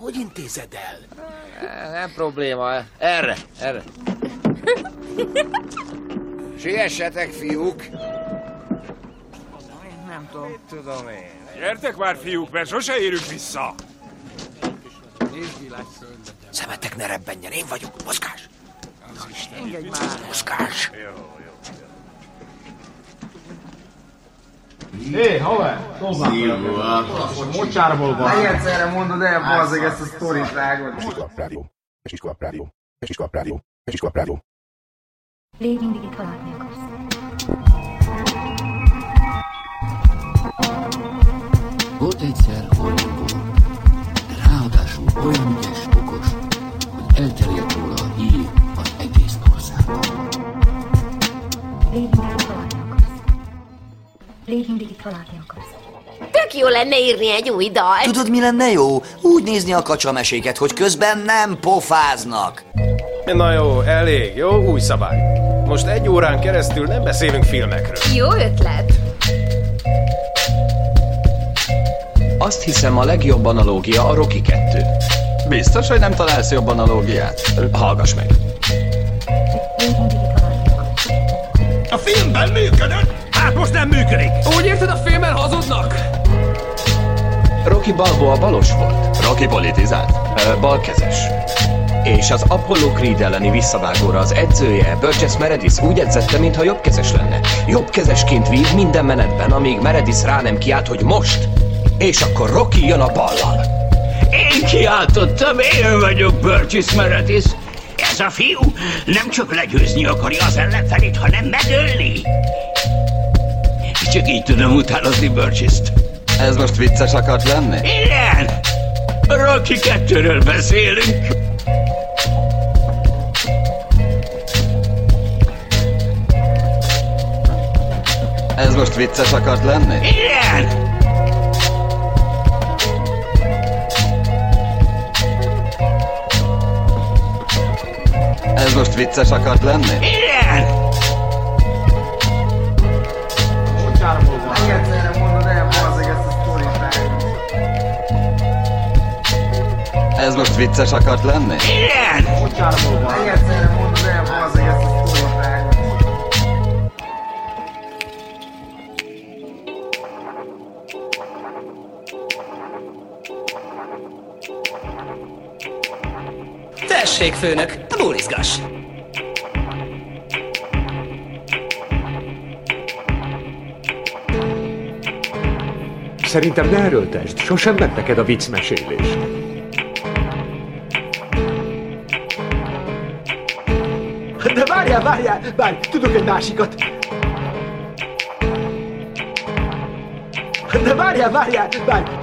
Hogy intézed el? Nem probléma. Erre, erre. Siessetek, fiúk! Nem tudom. Tudom én. Gyertek már, fiúk, mert sose érünk vissza! Szemetek ne rebbenjen, én vagyok. Mozgás! Engedj már. Mozgás! Hé, hey, haver! Mocsárból van. Ne egyszerre mondod el, bazzeg, ezt a sztorit vágod. Esiskola Rádió. Esiskola Rádió. Esiskola Rádió. Esiskola Rádió. Légy mindig itt haladni akarsz. Volt egyszer de ráadásul olyan ügyes okos, hogy elterjedt róla a hír az egész országban. Légy mindig. Itt haladni akarsz. Tök jó lenne írni egy új dalt. Tudod, mi lenne jó? Úgy nézni a kacsameséket, hogy közben nem pofáznak. Na jó, elég, jó? Új szabály. Most egy órán keresztül nem beszélünk filmekről. Jó ötlet. Azt hiszem a legjobb analógia a Rocky 2. Biztos, hogy nem találsz jobb analógiát? Hallgass meg. A filmben működött! Hát most nem működik! Úgy érted, a filmmel hazudnak? Rocky Balboa balos volt. Rocky politizált. Ö, balkezes. És az Apollo Creed elleni visszavágóra az edzője, Burgess Meredith úgy edzette, mintha jobbkezes lenne. Jobbkezesként vív minden menetben, amíg Meredith rá nem kiált, hogy most. És akkor Rocky jön a ballal. Én kiáltottam, én vagyok Burgess Meredith. Ez a fiú nem csak legyőzni akarja az ellenfelét, hanem megölni. Csak így tudom utánozni Burgess-t. Ez most vicces akart lenni? Igen! Rocky kettőről beszélünk. Ez most vicces akart lenni? Igen! Ez most vicces akart lenni? Igen! Most vicces akart lenni? Igen! Mondod el, bazzeg, ezt a. Tessék, főnök, búrizgass! Szerintem ne erőltesd, sosem ment neked a viccmesélés. Várjál, várjál, várj, tudok egy másikat. De várjál, várjál, várj.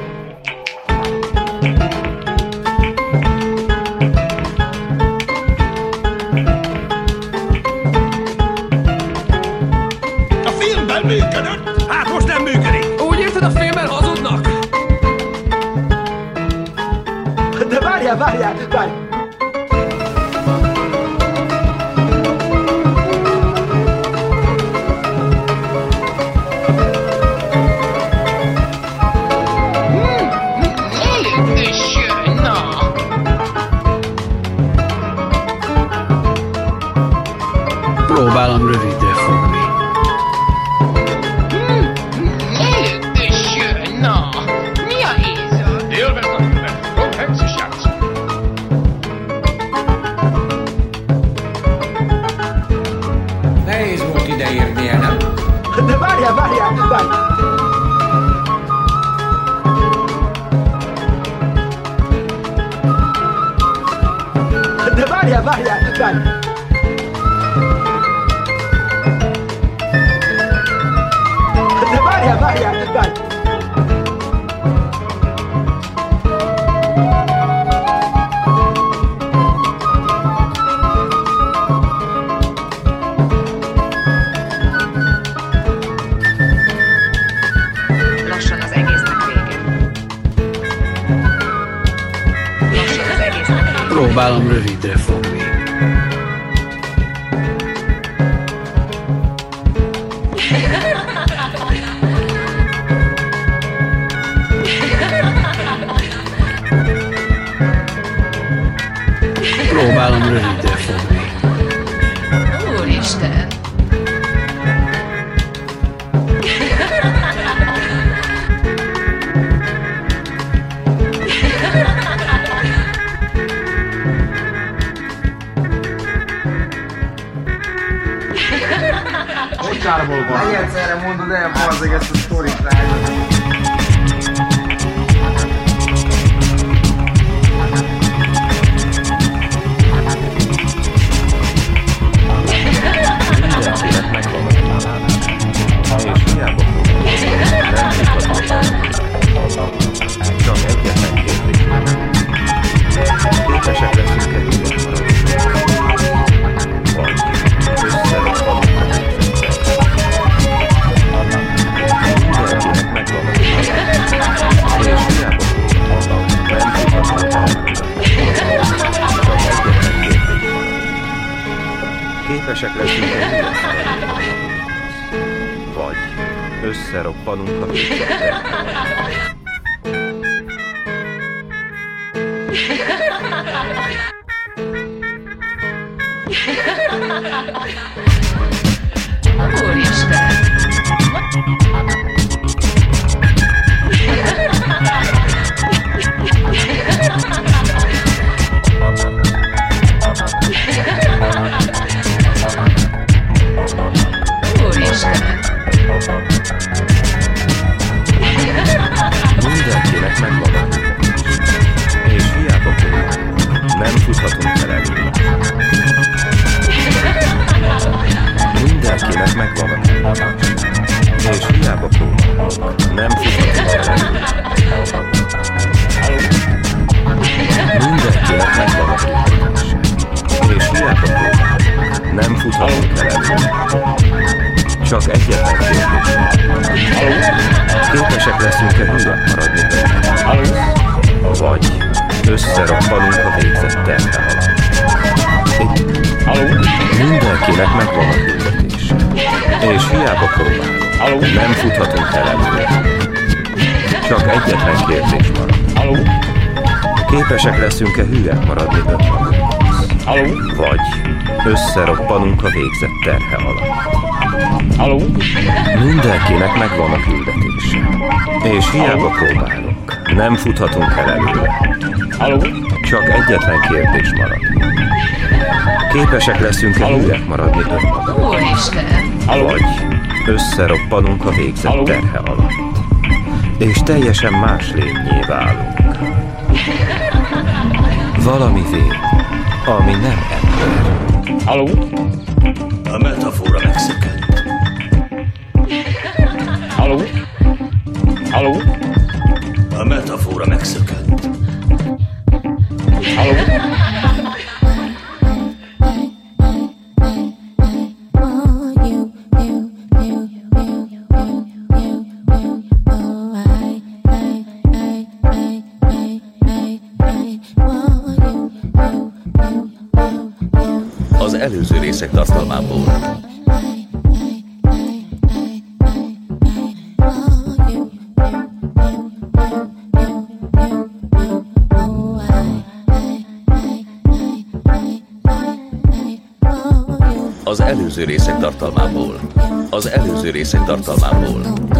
shortage value. összeroppanunk a végzett terhelás. Mindenkinek megvan a küldetése. És hiába próbálunk, nem futhatunk el előre. Csak egyetlen kérdés van. Képesek leszünk-e hűek maradni önmagunkhoz? Vagy összeroppanunk a végzett terhe alatt. Halló? Mindenkinek megvan a küldetése. És hiába próbálunk, nem futhatunk el előre. Halló? Csak egyetlen kérdés marad. Képesek leszünk-e hűek maradni önmagunk? Vagy összeroppanunk a végzett Halló? terhe alatt. És teljesen más lényé válunk. Valamivé, ami nem ember. Halló? Madrid, el Dorto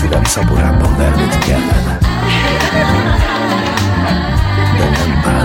szívem szaporában verni kellene. De nem bár.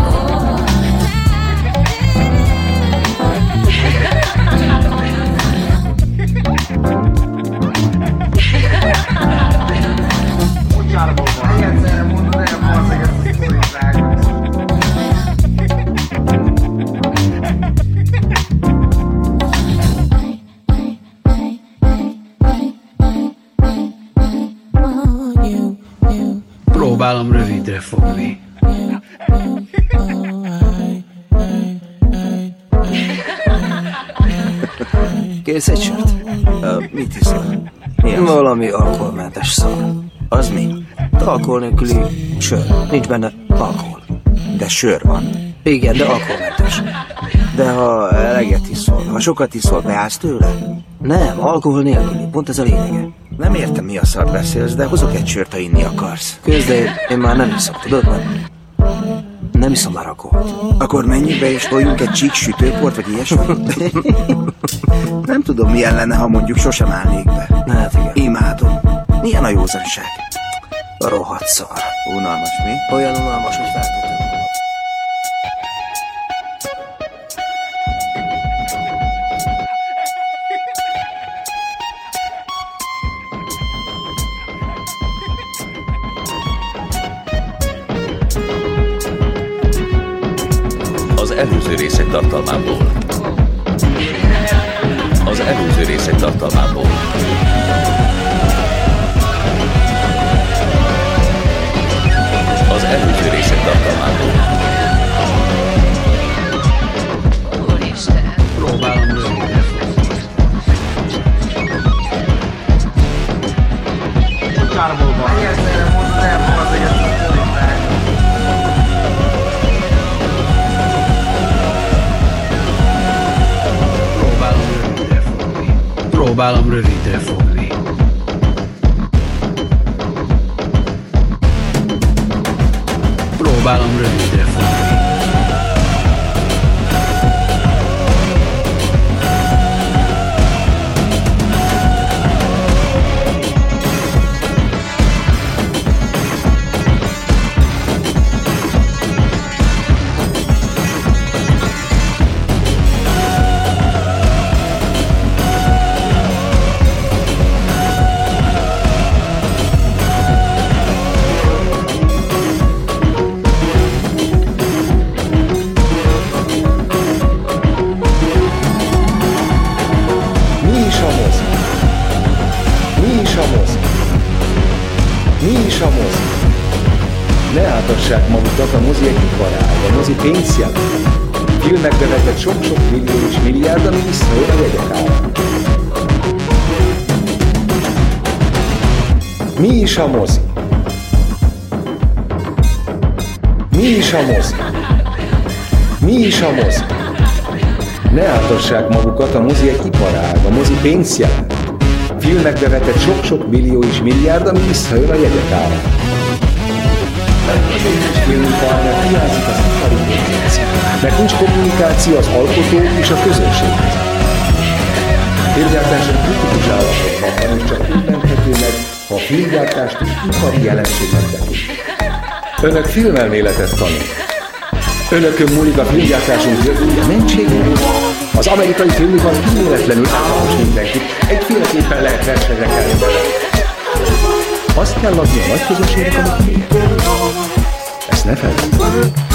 alkohol nélküli sör. Nincs benne alkohol. De sör van. Igen, de alkoholmentes. De ha eleget iszol, ha sokat iszol, beállsz tőle? Nem, alkohol nélküli. Pont ez a lényege. Nem értem, mi a szar beszélsz, de hozok egy sört, ha inni akarsz. Közde, én, én már nem iszok, tudod? Nem, nem iszom már alkoholt. Akkor menjünk be és toljunk egy csík sütőport, vagy ilyesmi? nem tudom, milyen lenne, ha mondjuk sosem állnék be. Hát igen. Imádom. Milyen a józanság? a rohadt szar. Unalmas mi? Olyan unalmas, hogy felkötöm. Az előző részek tartalmából. Az előző részek tartalmából. Pénzt jelent. Filmekbe vetett sok-sok millió és milliárd, ami visszajön a jegyek ára. Filmiparnak hiányzik az ipari pénz, mert nincs kommunikáció az alkotó és a közönség között. Filmgyártások kritikus állapotban és csak úgy meg, ha a filmgyártást is ipari jelenségnek tekint. Önök filmelméletet tanul. Önökön múlik a filmgyártásunk jövője, mentségünk. Az amerikai filmipar kíméletlenül általános mindenkit, egyféleképpen lehet versenyre kelni vele. Azt kell adni a nagy közönségnek, amit. Ezt ne felejtsd.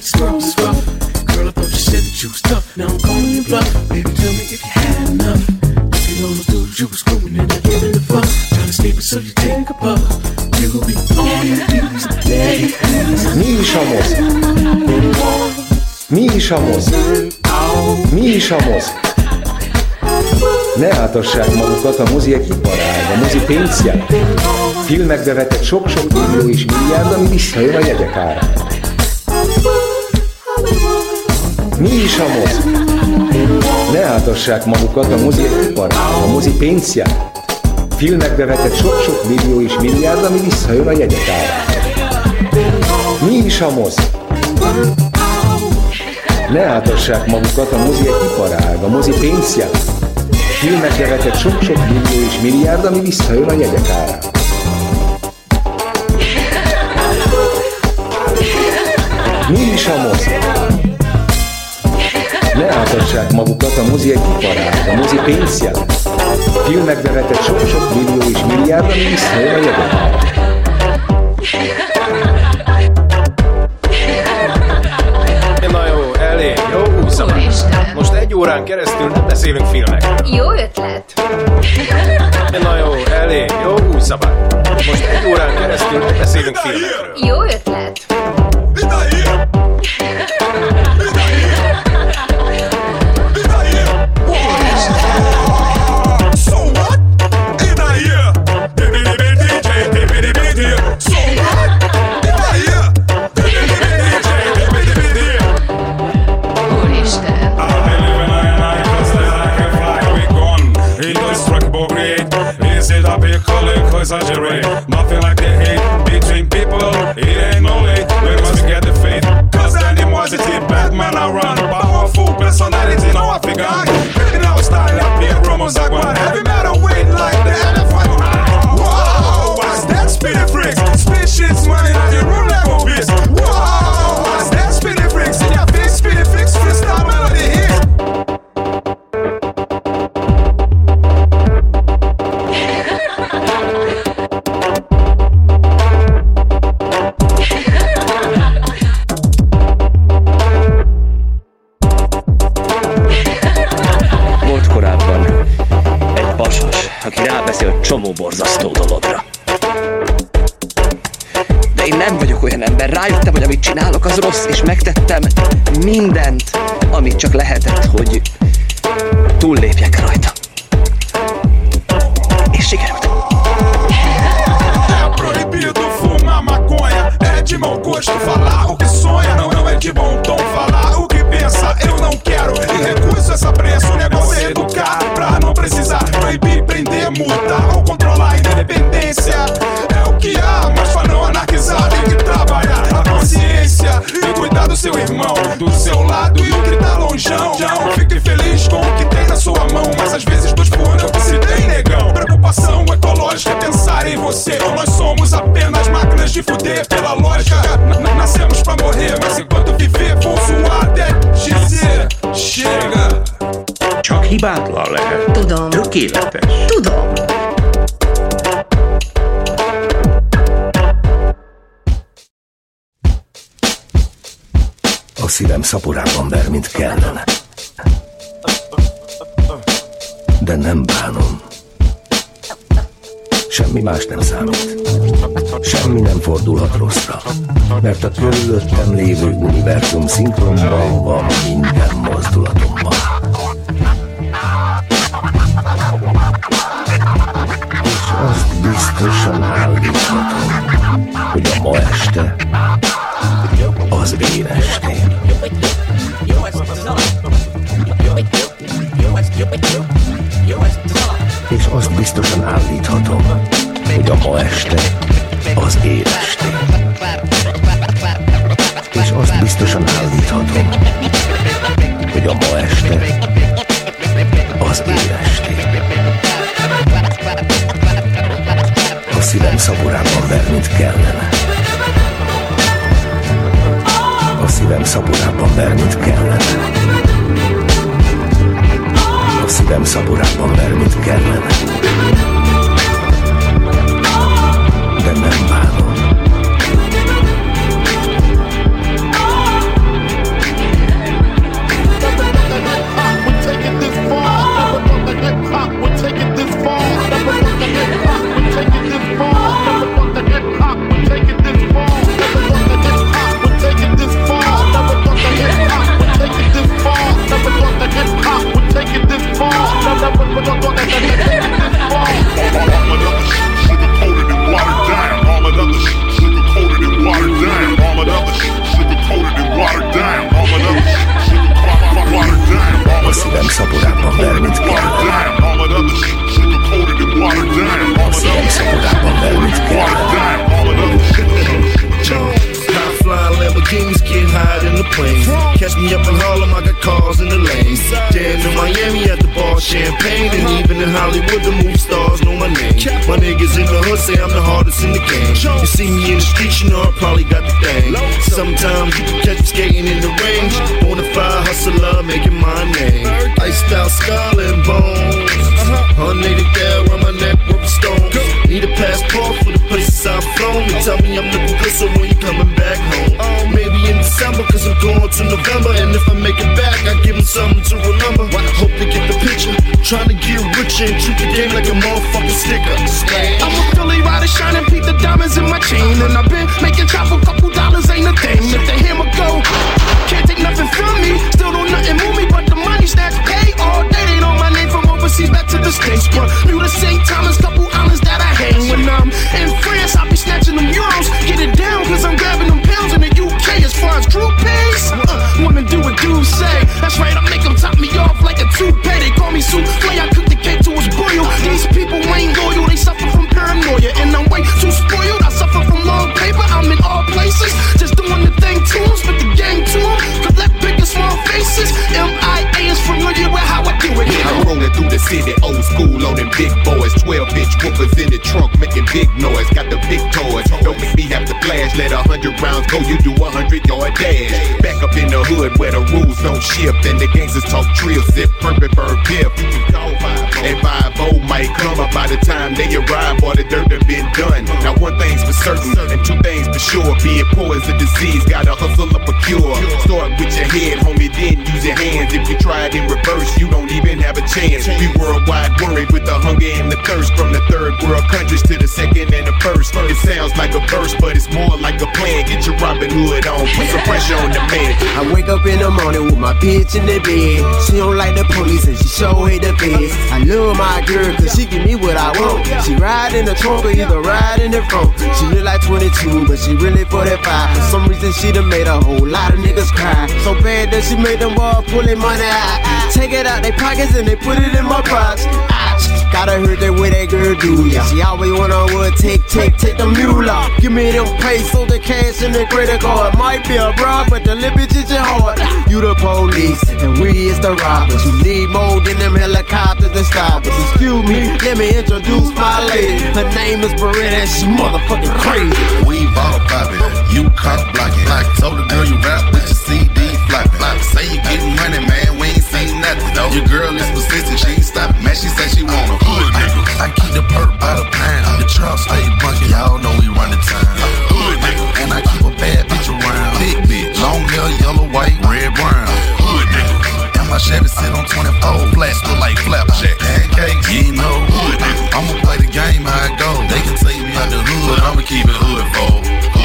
Like is rough. Girl, I thought you said that you was tough. Now I'm calling you bluff. Baby, tell me if you had enough. You know those dudes you was screwing and not giving a fuck. Trying to escape it, so you take a puff. You will be on your please. Mi is a? Mi is a mozi? Mi is a mozi? Ne átassák magukat, a mozi egy iparág, a mozi pénzt. Filmekbe vetett sok-sok millió és milliárd, ami visszajön a jegyek ára. Mi is a mozi? Ne átassák magukat, a mozi iparág, a mozi pénzt. Filmekbe vetett sok-sok millió és milliárd, ami visszajön a jegyek ára. Mi is a mozi? Ne átassák magukat, a mozi iparág, a mozi pénzt. Filmekbe vetett sok-sok millió és milliárd, ami visszajön a jegyek ára. Mi is a mozi? elárultassák magukat a mozi iparát, a mozi pénzjelent. Filmekbe vetett sok-sok millió és milliárd, ami visszajön a jövőben. Jó, elég, jó, húzzam. Most egy órán keresztül nem beszélünk filmekről. Jó ötlet. Na jó, elég, jó, új szabály. Most egy órán keresztül nem beszélünk filmekről. Jó ötlet. hibátlan lehet. Tudom. Tökéletes. Tudom. A szívem szaporában ver, mint kellene. De nem bánom. Semmi más nem számít. Semmi nem fordulhat rosszra, mert a körülöttem lévő univerzum szinkronban van minden mozdulatommal. biztosan állíthatom, hogy a ma este az én estém. És azt biztosan állíthatom, hogy a ma este az én estém. És azt biztosan állíthatom, hogy a ma este az én estém. szívem szaporában ver, mint kellene. A szívem szaporában ver, mint kellene. A szívem szaporában ver, mint kellene. De nem tell me I'm looking good, so when you coming back home? Oh, maybe in December, cause I'm going to November. And if I make it back, I give them something to remember. I Hope they get the picture. Trying to get richer and treat the game like a motherfucking sticker. I'm a Philly rider, shining, peep the diamonds in my chain. And I've been making travel, couple dollars ain't a thing. If the hammer go, can't take nothing from me. Still don't nothing move me, but the money snatch pay all day. They know my name from overseas back to the States. But new the St. Thomas, couple islands that I hang. When I'm in France, be snatching them euros. Get it down, cause I'm grabbing them pounds in the UK. As far as group pays, uh, women do what do say. That's right, I make them top me off like a toupee. They call me souffle, I cook the cake to its boil. These people ain't loyal, they suffer from paranoia. And I'm way too spoiled, I suffer from long paper. I'm in all places, just doing the thing 'em, spit the to 'em. Collect big and small faces. MIA is familiar with how I do it. I'm rolling through the city, old school on them big boys. 12 inch whoopers in the trunk making big noise. Got the big toys. Don't make have flash. Let a hundred rounds go, you do a hundred yard dash. Back up in the hood where the rules don't shift. And the gangsters talk trill, sip, perfect bird piff. And 5 might come up by the time they arrive, or the dirt done been done. Now, one thing's for certain, and two things for sure. Being poor is a disease, gotta hustle up a cure. Start with your head, homie, then use your hands. If you try it in reverse, you don't even have a chance. We worldwide worried with the hunger and the thirst from the third world countries to the second and the first. It sounds like a verse, but it's more like a plan. Get your Robin Hood on, put some pressure on the man. I wake up in the morning with my bitch in the bed. She don't like the police and she sure hate the feds. I love my girl cause she give me what I want. She ride in the trunk or either ride in the front. She look like 22, but she really 45. For some reason, she done made a whole lot of niggas cry. So bad that she made them all pull their money out. Take it out their pockets and they put it in my box. Gotta hurt that way that girl do ya. She always wanna would take, take, take the mule out. Give me them pesos, the cash and the credit card. Might be a broad, but the lip is your heart. You the police, and we is the robbers. You need more than them helicopters and stoppers. Excuse me, let me introduce my lady. Her name is Beretta, and she motherfucking crazy. We ball poppin', you cock blocking. Like told the girl you rap with your CD flopping. Like say you gettin' money, man, ain't nothing though. Your girl is persistent, she ain't stopping. Man, she said she want a hood nigga. I keep the perk by the pound. The trap stay bunkin', y'all know we run the town. Hood nigga, and I keep a bad bitch around. Big bitch, long hair, yellow, white, red, brown. Hood nigga, and my Chevy sit on 24. Flats look like flapjack. Pancakes, you know. Hood nigga, I'ma play the game how it go. They can take me out the hood, but I'ma keep it hood for.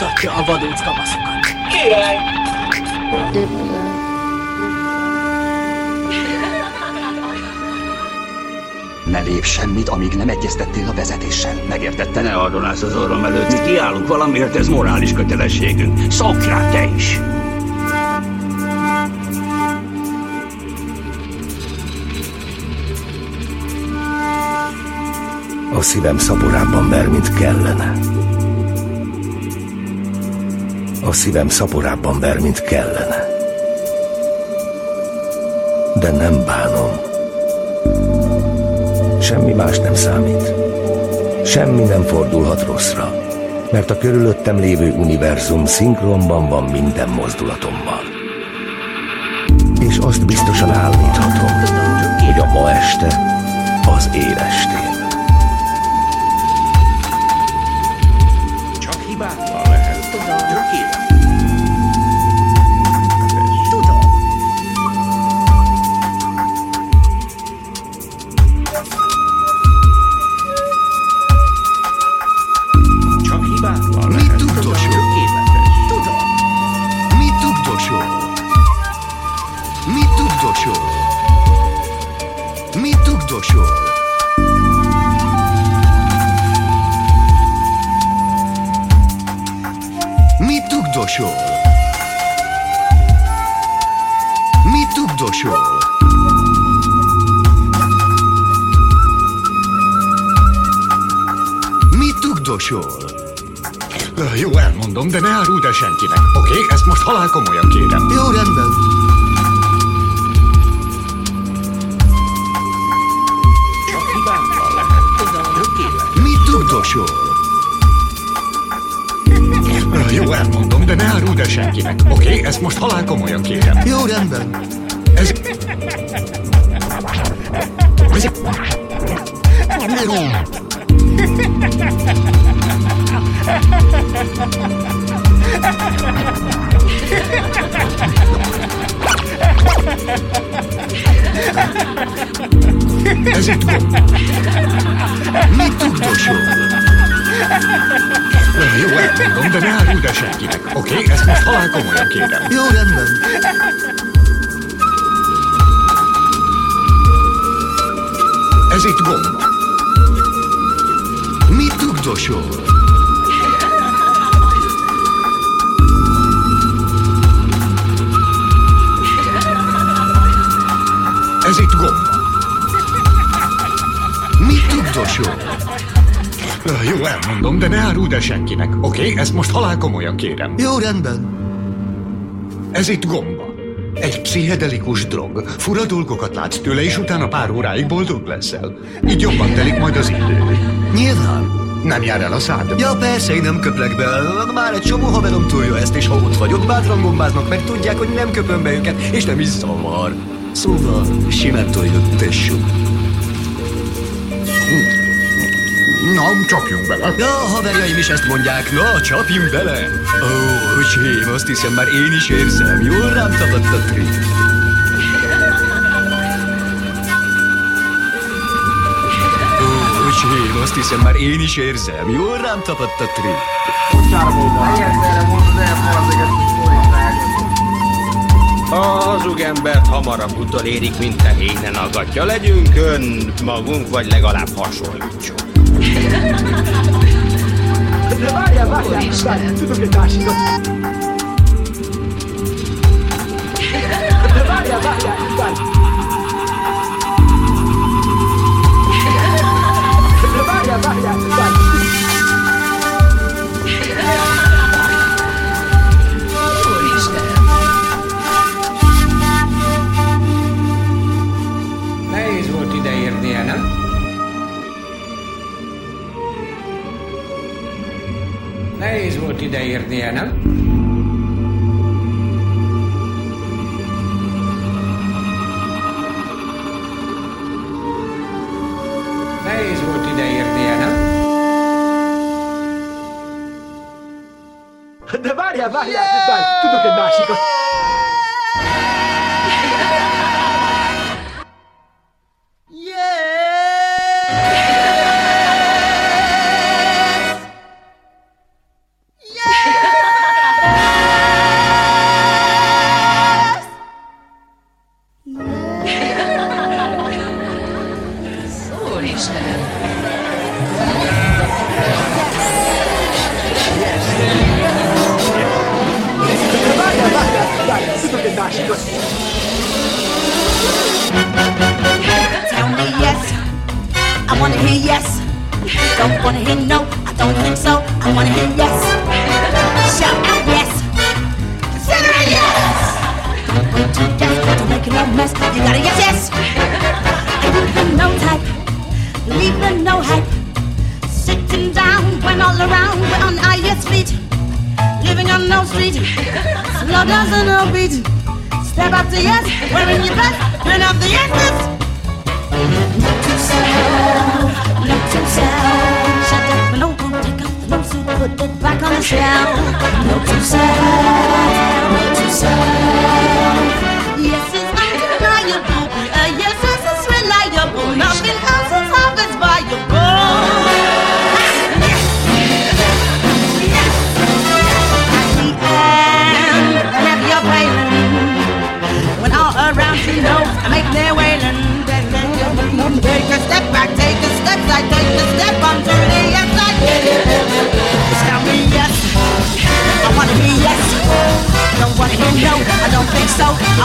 Lenyugtatja a vadóc kamaszokat. Király! Ne lép semmit, amíg nem egyeztettél a vezetéssel. Megértette? Ne adonász az orrom előtt, mi kiállunk valamiért, ez morális kötelességünk. Szokj rá te is! A szívem szaporában ver, mint kellene. A szívem szaporában ver, mint kellene. De nem bánom. Semmi más nem számít. Semmi nem fordulhat rosszra, mert a körülöttem lévő univerzum szinkronban van minden mozdulatommal. És azt biztosan állíthatom, hogy a ma este az. Csak Ez itt gomba. Mit dugdosol? Jó, elmondom, de ne áruld el senkinek. Oké, okay, ezt most halál komolyan kérem. Jó, rendben. Ez itt gomba. Egy pszichedelikus drog. Fura dolgokat látsz tőle, és utána pár óráig boldog leszel. Így jobban telik majd az idő. Nyilván. Nem jár el a szád. Ja persze, én nem köplek be. Már egy csomó haverom túlja ezt, és ha ott vagyok, bátran gombáznak, meg tudják, hogy nem köpöm be őket, és nem is zavar. Szóval, simán toljuk, tessék. Na, csapjunk bele. Ja, a haverjaim is ezt mondják. Na, csapjunk bele. Ó, öcsém, azt hiszem már én is érzem. Jól rám tapadt a trip. Ó, öcsém, azt hiszem már én is érzem. Jól rám tapadt a trip. A hazug embert hamarabb utolérik, mint tehénen agatja. Legyünk ön magunk, vagy legalább hasonlítsunk. De várjál, várjál, várjál, tudok egy másikat. De várjál, várjál, várjál. Nehéz volt ide érnie, nem? Nehéz volt ide érnie, nem? De várjál,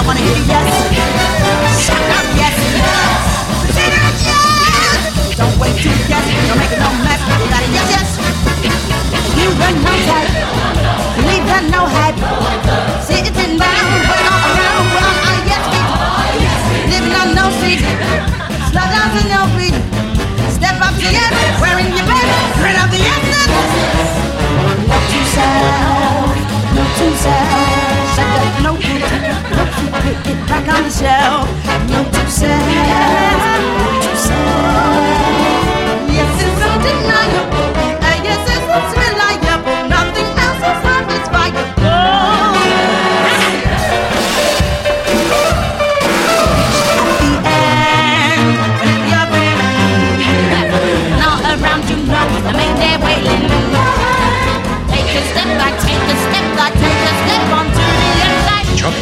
want to hear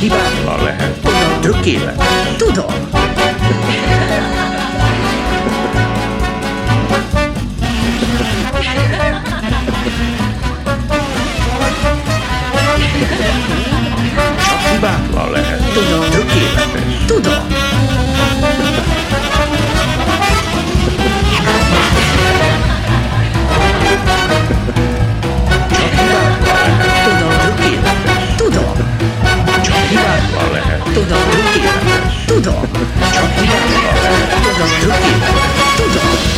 hibátlan lehet. Tökéletes. Tudom. Csak hibátlan lehet. Tudom. Tökéletes. Tudom. hibátlan lehet. Tudom, tuti. Tudom. Csak hibátlan lehet. Tudom, tuti. Tudom.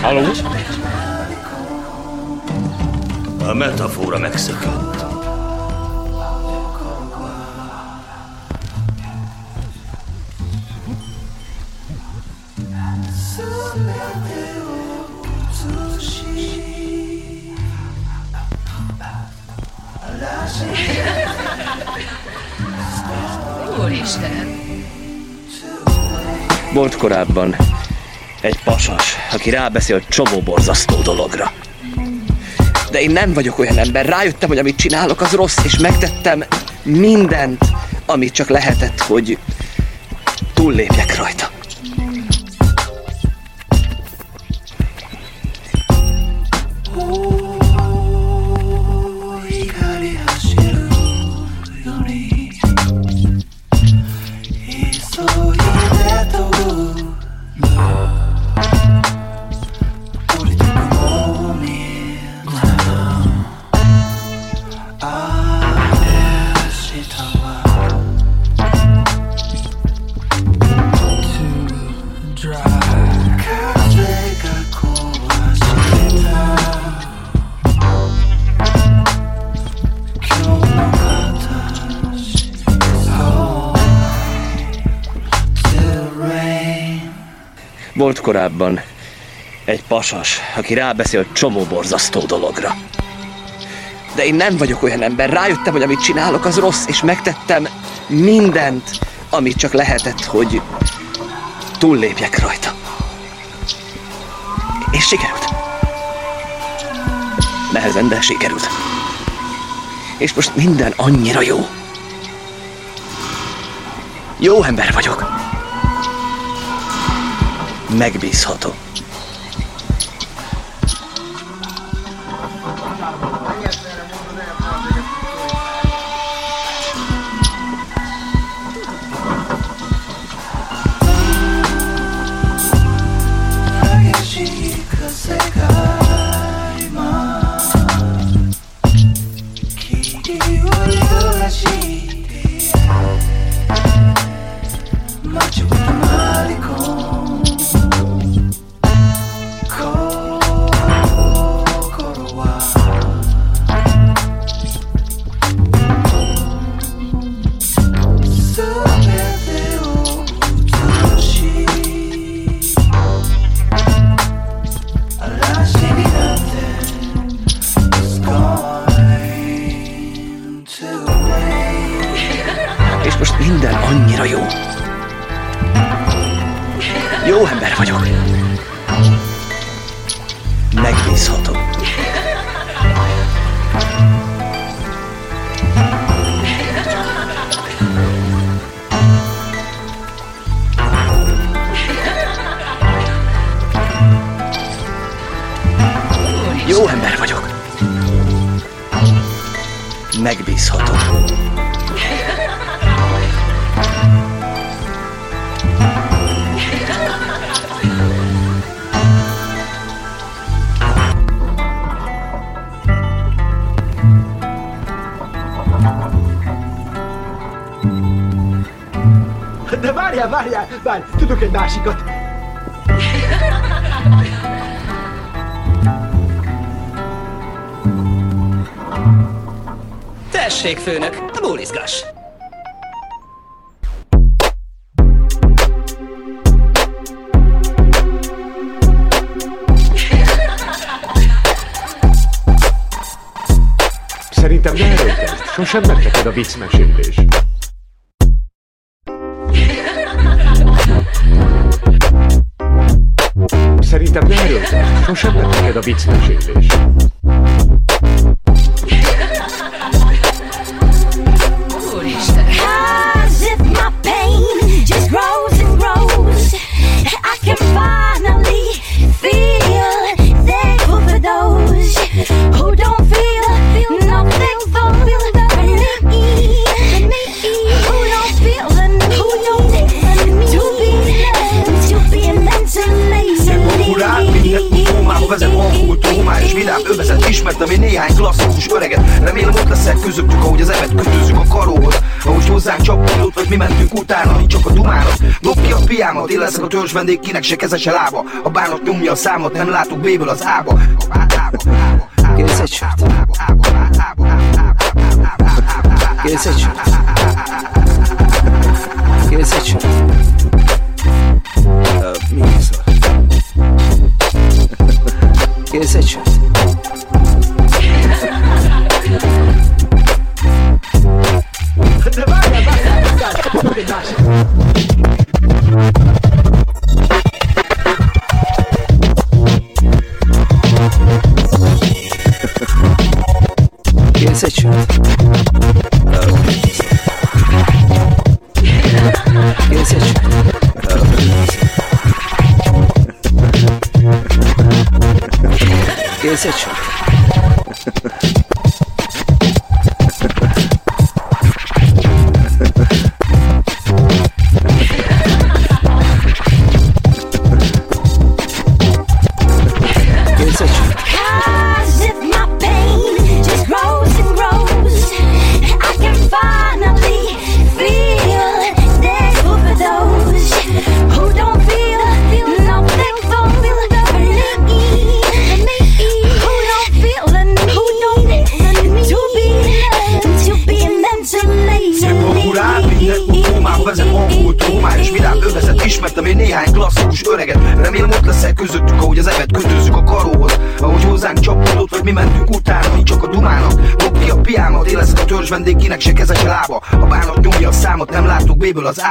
Halló? A metafora megszökött. Úristenem! Volt korábban, sasas, aki rábeszél egy csomó borzasztó dologra. De én nem vagyok olyan ember, rájöttem, hogy amit csinálok, az rossz, és megtettem mindent, amit csak lehetett, hogy túllépjek rajta. korábban egy pasas, aki rábeszélt csomó borzasztó dologra. De én nem vagyok olyan ember, rájöttem, hogy amit csinálok, az rossz, és megtettem mindent, amit csak lehetett, hogy túllépjek rajta. És sikerült. Nehezen, de sikerült. És most minden annyira jó. Jó ember vagyok megbízható. Tudok egy másikat. Tessék, főnök, bólizgass! Szerintem ne erőltesd, sosem ment neked a viccmesélés. Szerintem ne erőltesd, sosem ment neked a viccmesélés. Vidám övezet ismertem én néhány klasszikus öreget Remélem ott leszek közöttük, ahogy az evet kötőzzük a karóhoz Ahogy hozzánk csapkodott, vagy mi mentünk utána, nincs csak a dumának Dob ki a piámat, én leszek a törzs vendég, kinek se keze se lába A bánat nyomja a számot, nem látok B-ből az A-ba Kérsz egy sört? Kérsz egy sört? Kérsz egy sört? Kérsz egy sört?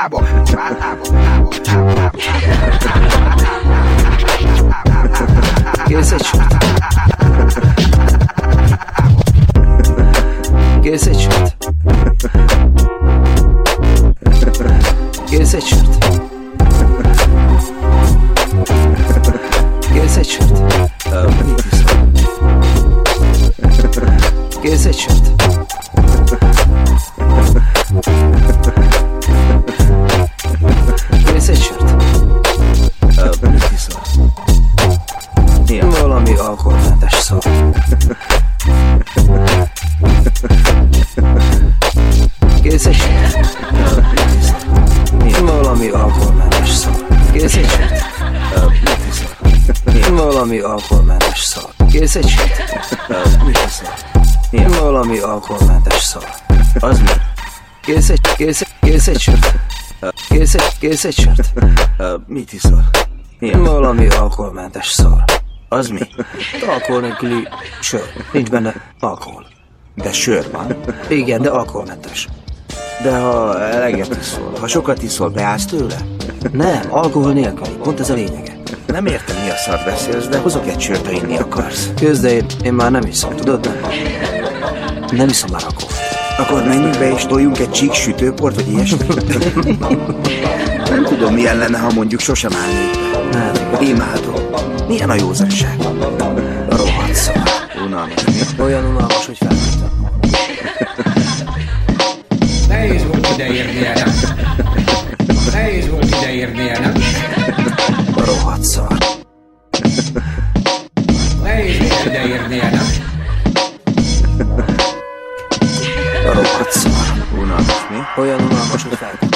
B-ből Kérsz egy, sört? Ö, Mit iszol? Milyen? Valami alkoholmentes szar. Az mi? Alkohol nélküli sör. Nincs benne alkohol. De sör van. Igen, de alkoholmentes. De ha eleget iszol, ha sokat iszol, beállsz tőle? Nem, alkohol nélküli. Pont ez a lényege. Nem értem, mi a szart beszélsz, de hozok egy sört, ha inni akarsz. Közde én, én már nem iszom, tudod? Nem, nem iszom már alkoholt. Akkor menjünk be és toljunk egy csík sütőport, vagy ilyesmit? Nem tudom, milyen lenne, ha mondjuk sosem állnék hát, be. Imádom. Milyen a józanság? Rohadt szóval. Unalmas. Olyan unalmas, hogy felhagytam. Nehéz volt ideérnie, nem? Nehéz volt ideérnie, nem? Rohadt szar. 永远都暖不出太阳。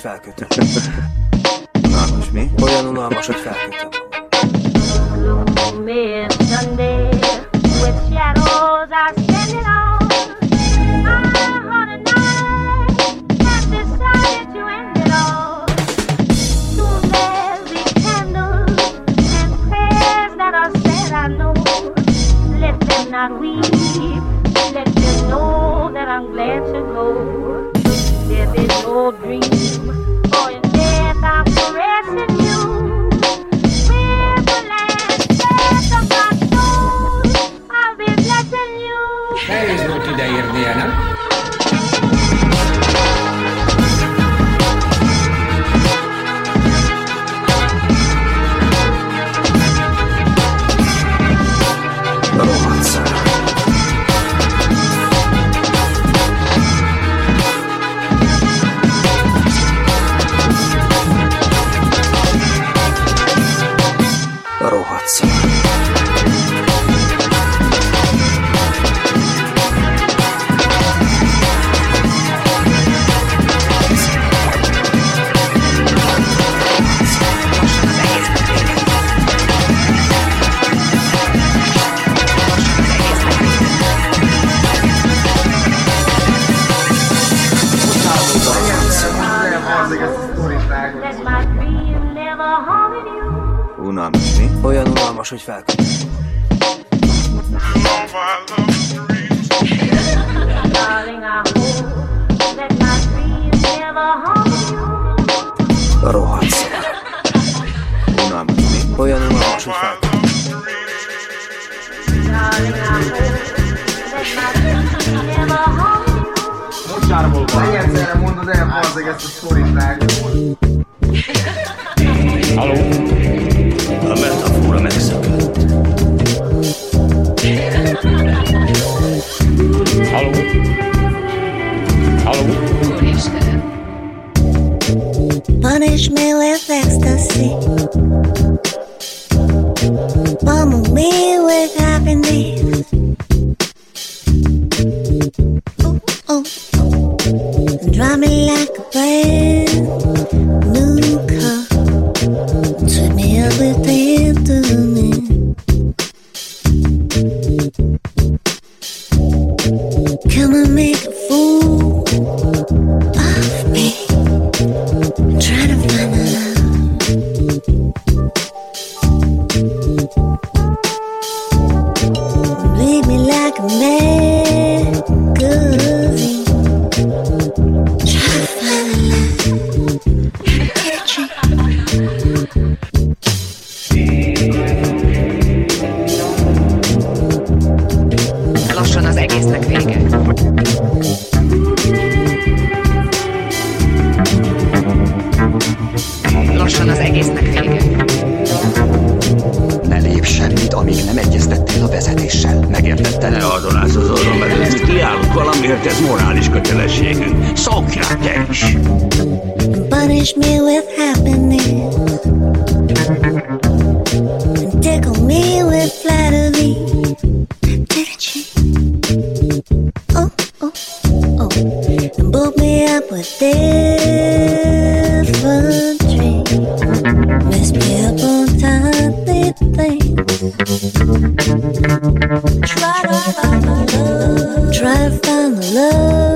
felkötöm. Na, most mi? Olyan unalmas, hogy felkötöm. olyan unalmas ufák. Egyszerre mondod el, ezt a sztorit Halló? tickle me with flattery. Oh, oh, oh, and me up with me up on tiny things. Try to find the love, try to find the love.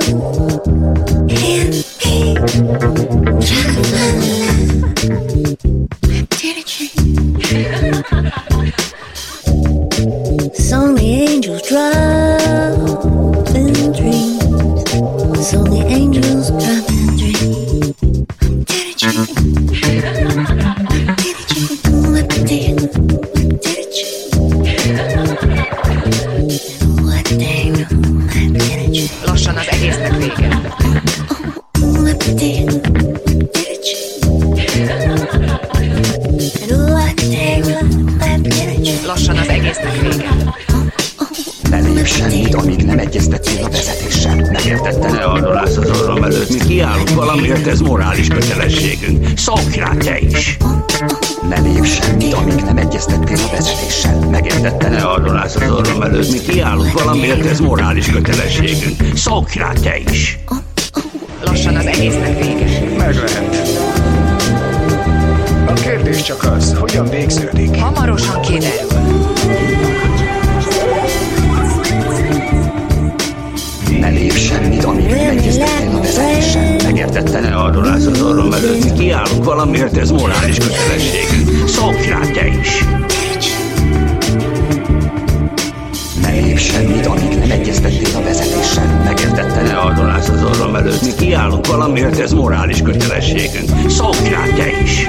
Semmit, amíg nem egyeztettél a vezetéssel. Megértette? Ne adolász az orrom előtt, mi kiállunk valamiért, ez morális kötelességünk. Szokj rá te is!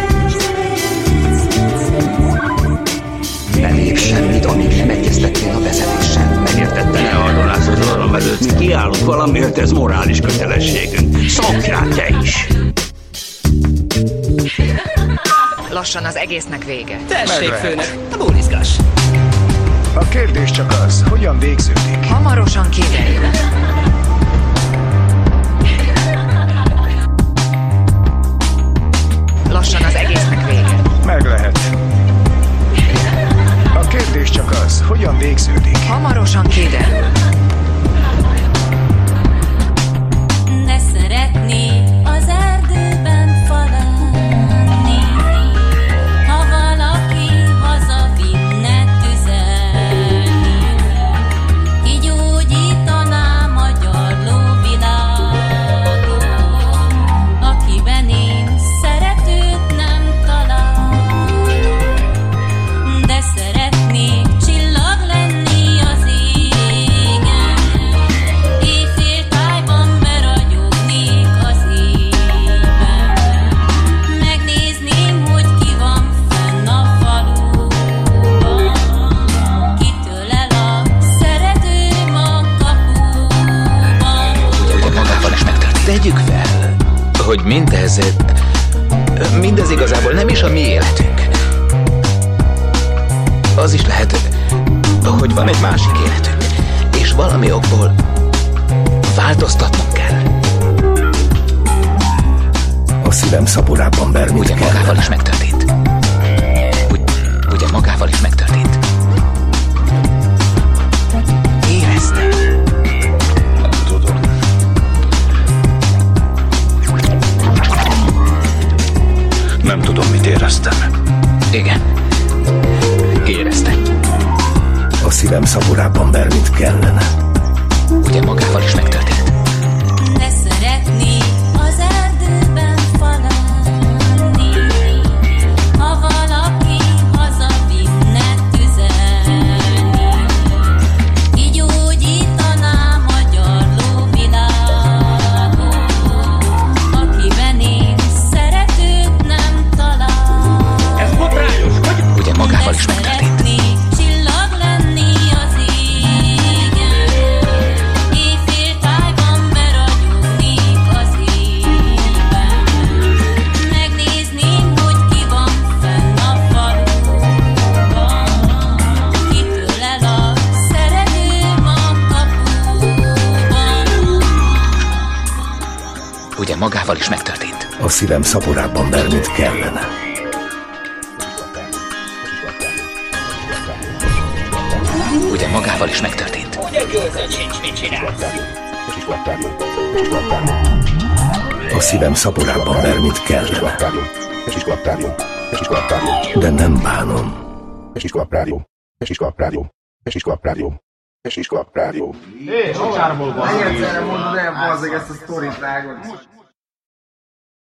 Ne lépj semmit, amíg nem egyeztettél a vezetéssel. Megértette? Ne adolász az orrom előtt, mi kiállunk valamiért, ez morális kötelességünk. Szokj rá te is! Lassan az egésznek vége. Tessék, főnök, a búrizgás. A kérdés csak az, hogyan végződik. Hamarosan kiderül. Lassan az egésznek vége. Meg lehet. A kérdés csak az, hogyan végződik. Hamarosan kiderül. Hogy mindez, mindez igazából nem is a mi életünk. Az is lehet, hogy van egy másik életünk, és valami okból változtatnunk kell. A szívem szaporában bermit Ugye magával is megtörtént. Ugy, ugye magával is megtörtént. Éreztem. Igen. Érezte. A szívem szaporában bermit kellene. Ugye magával is megtörtént. Magával is megtörtént. A szívem szaporában bermit kellene. Ugye magával is megtörtént. Ugye gőzöd sincs, mit csinálsz? A szívem szaporában bermit kellene. De nem bánom. Esis Klap Rádió. Esis Klap Rádió. Esis Klap Rádió. Hé, so csármolva. Egyszerre mondod el, bazzeg ezt a sztorit, vágod.